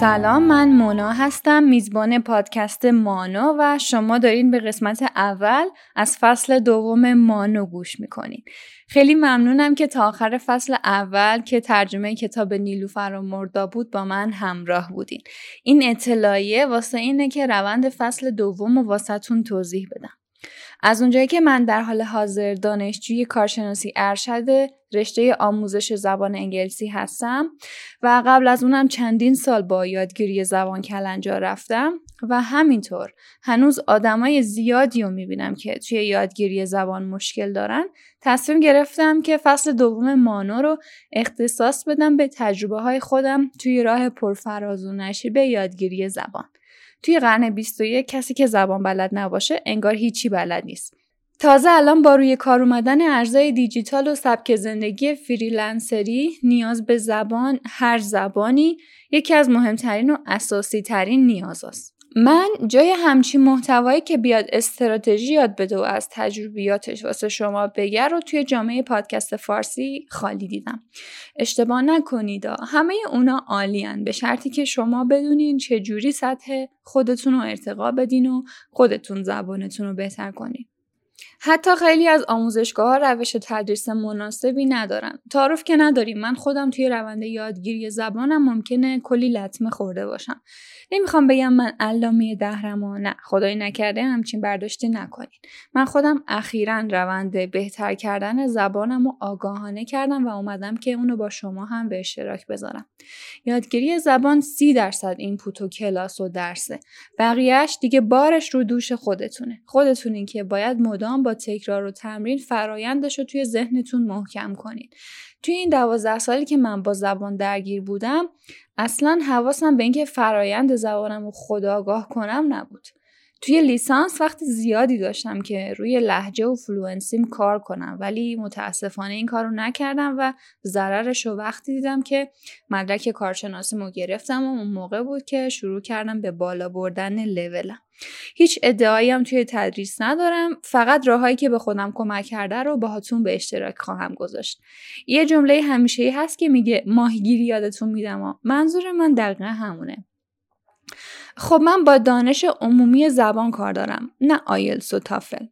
سلام من مونا هستم میزبان پادکست مانو و شما دارین به قسمت اول از فصل دوم مانو گوش می‌کنین. خیلی ممنونم که تا آخر فصل اول که ترجمه کتاب نیلوفر و مردا بود با من همراه بودین. این اطلاعیه واسه اینه که روند فصل دوم و واسهتون توضیح بدم. از اونجایی که من در حال حاضر دانشجوی کارشناسی ارشد رشته آموزش زبان انگلیسی هستم و قبل از اونم چندین سال با یادگیری زبان کلنجا رفتم و همینطور هنوز آدمای زیادی رو می‌بینم که توی یادگیری زبان مشکل دارن. تصمیم گرفتم که فصل دوم مانو رو اختصاص بدم به تجربه های خودم توی راه پرفراز و نشیب یادگیری زبان. توی قرن 21 کسی که زبان بلد نباشه انگار هیچی بلد نیست تازه الان با روی کار اومدن ارزای دیجیتال و سبک زندگی فریلنسری نیاز به زبان هر زبانی یکی از مهمترین و اساسی ترین نیاز است. من جای همچین محتوایی که بیاد استراتژی یاد بده و از تجربیاتش واسه شما بگه رو توی جامعه پادکست فارسی خالی دیدم. اشتباه نکنید همه اونا عالیان به شرطی که شما بدونین چجوری سطح خودتون رو ارتقا بدین و خودتون زبانتون رو بهتر کنین. حتی خیلی از آموزشگاه ها روش تدریس مناسبی ندارن. تعارف که نداریم من خودم توی روند یادگیری زبانم ممکنه کلی لطمه خورده باشم. نمی‌خوام بگم من علامه دهرم و نه خدایی نکرده همچین برداشتی نکنین. من خودم اخیرا روند بهتر کردن زبانم و آگاهانه کردم و اومدم که اونو با شما هم به اشتراک بذارم. یادگیری زبان سی درصد اینپوت و کلاس و درسه. بقیهش دیگه بارش رو دوش خودتونه. خودتونین که باید مدام با تکرار و تمرین فرایندش رو توی ذهنتون محکم کنید. توی این دوازده سالی که من با زبان درگیر بودم اصلا حواسم به اینکه فرایند زبانم رو خودآگاه کنم نبود. توی لیسانس وقت زیادی داشتم که روی لهجه و fluency م کار کنم ولی متاسفانه این کار رو نکردم و ضررش رو وقتی دیدم که مدرک کارشناسیمو گرفتم و اون موقع بود که شروع کردم به بالا بردن لولم. هیچ ادعایی هم توی تدریس ندارم. فقط راههایی که به خودم کمک کرده رو باهاتون به اشتراک خواهم گذاشت. یه جمله همیشه ای هست که میگه ماهیگیری یادتون میدم منظور من دقیقا همونه. خب من با دانش عمومی زبان کار دارم نه آیلس و تافل.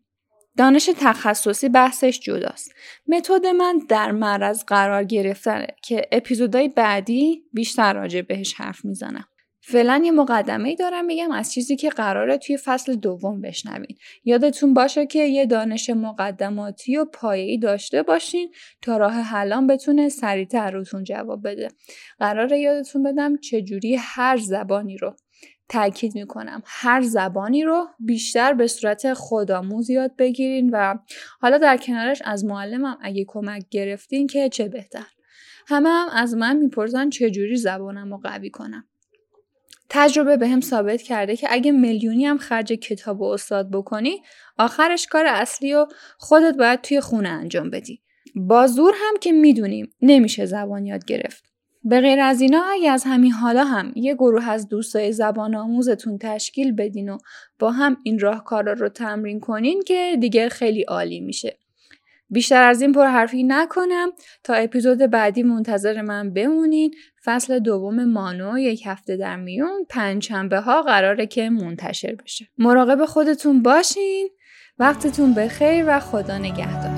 دانش تخصصی بحثش جداست. متد من در معرض قرار گرفتنه که اپیزودهای بعدی بیشتر راجع بهش حرف می‌زنم. فعلا یه مقدمه دارم میگم از چیزی که قراره توی فصل دوم بشنوین. یادتون باشه که یه دانش مقدماتی و پایه‌ای داشته باشین تا راه حلان بتونه سریعتر روتون جواب بده. قراره یادتون بدم چجوری هر زبانی رو تاکید می‌کنم. هر زبانی رو بیشتر به صورت خودآموز یاد بگیرین و حالا در کنارش از معلمم اگه کمک گرفتین که چه بهتر. همه هم از من می‌پرسن چجوری زبانم رو قوی کنم. تجربه به هم ثابت کرده که اگه میلیونی هم خرج کتاب و استاد بکنی آخرش کار اصلی و خودت باید توی خونه انجام بدی. با زور هم که می‌دونیم نمیشه زبان یاد گرفت. به غیر از اینا اگه از همین حالا هم یه گروه از دوستای زبان آموزتون تشکیل بدین و با هم این راهکارا رو تمرین کنین که دیگه خیلی عالی میشه. بیشتر از این پر حرفی نکنم. تا اپیزود بعدی منتظر من بمونین. فصل دوم مانو یک هفته در میون. پنجشنبه ها قراره که منتشر بشه. مراقب خودتون باشین. وقتتون بخیر و خدا نگهدار.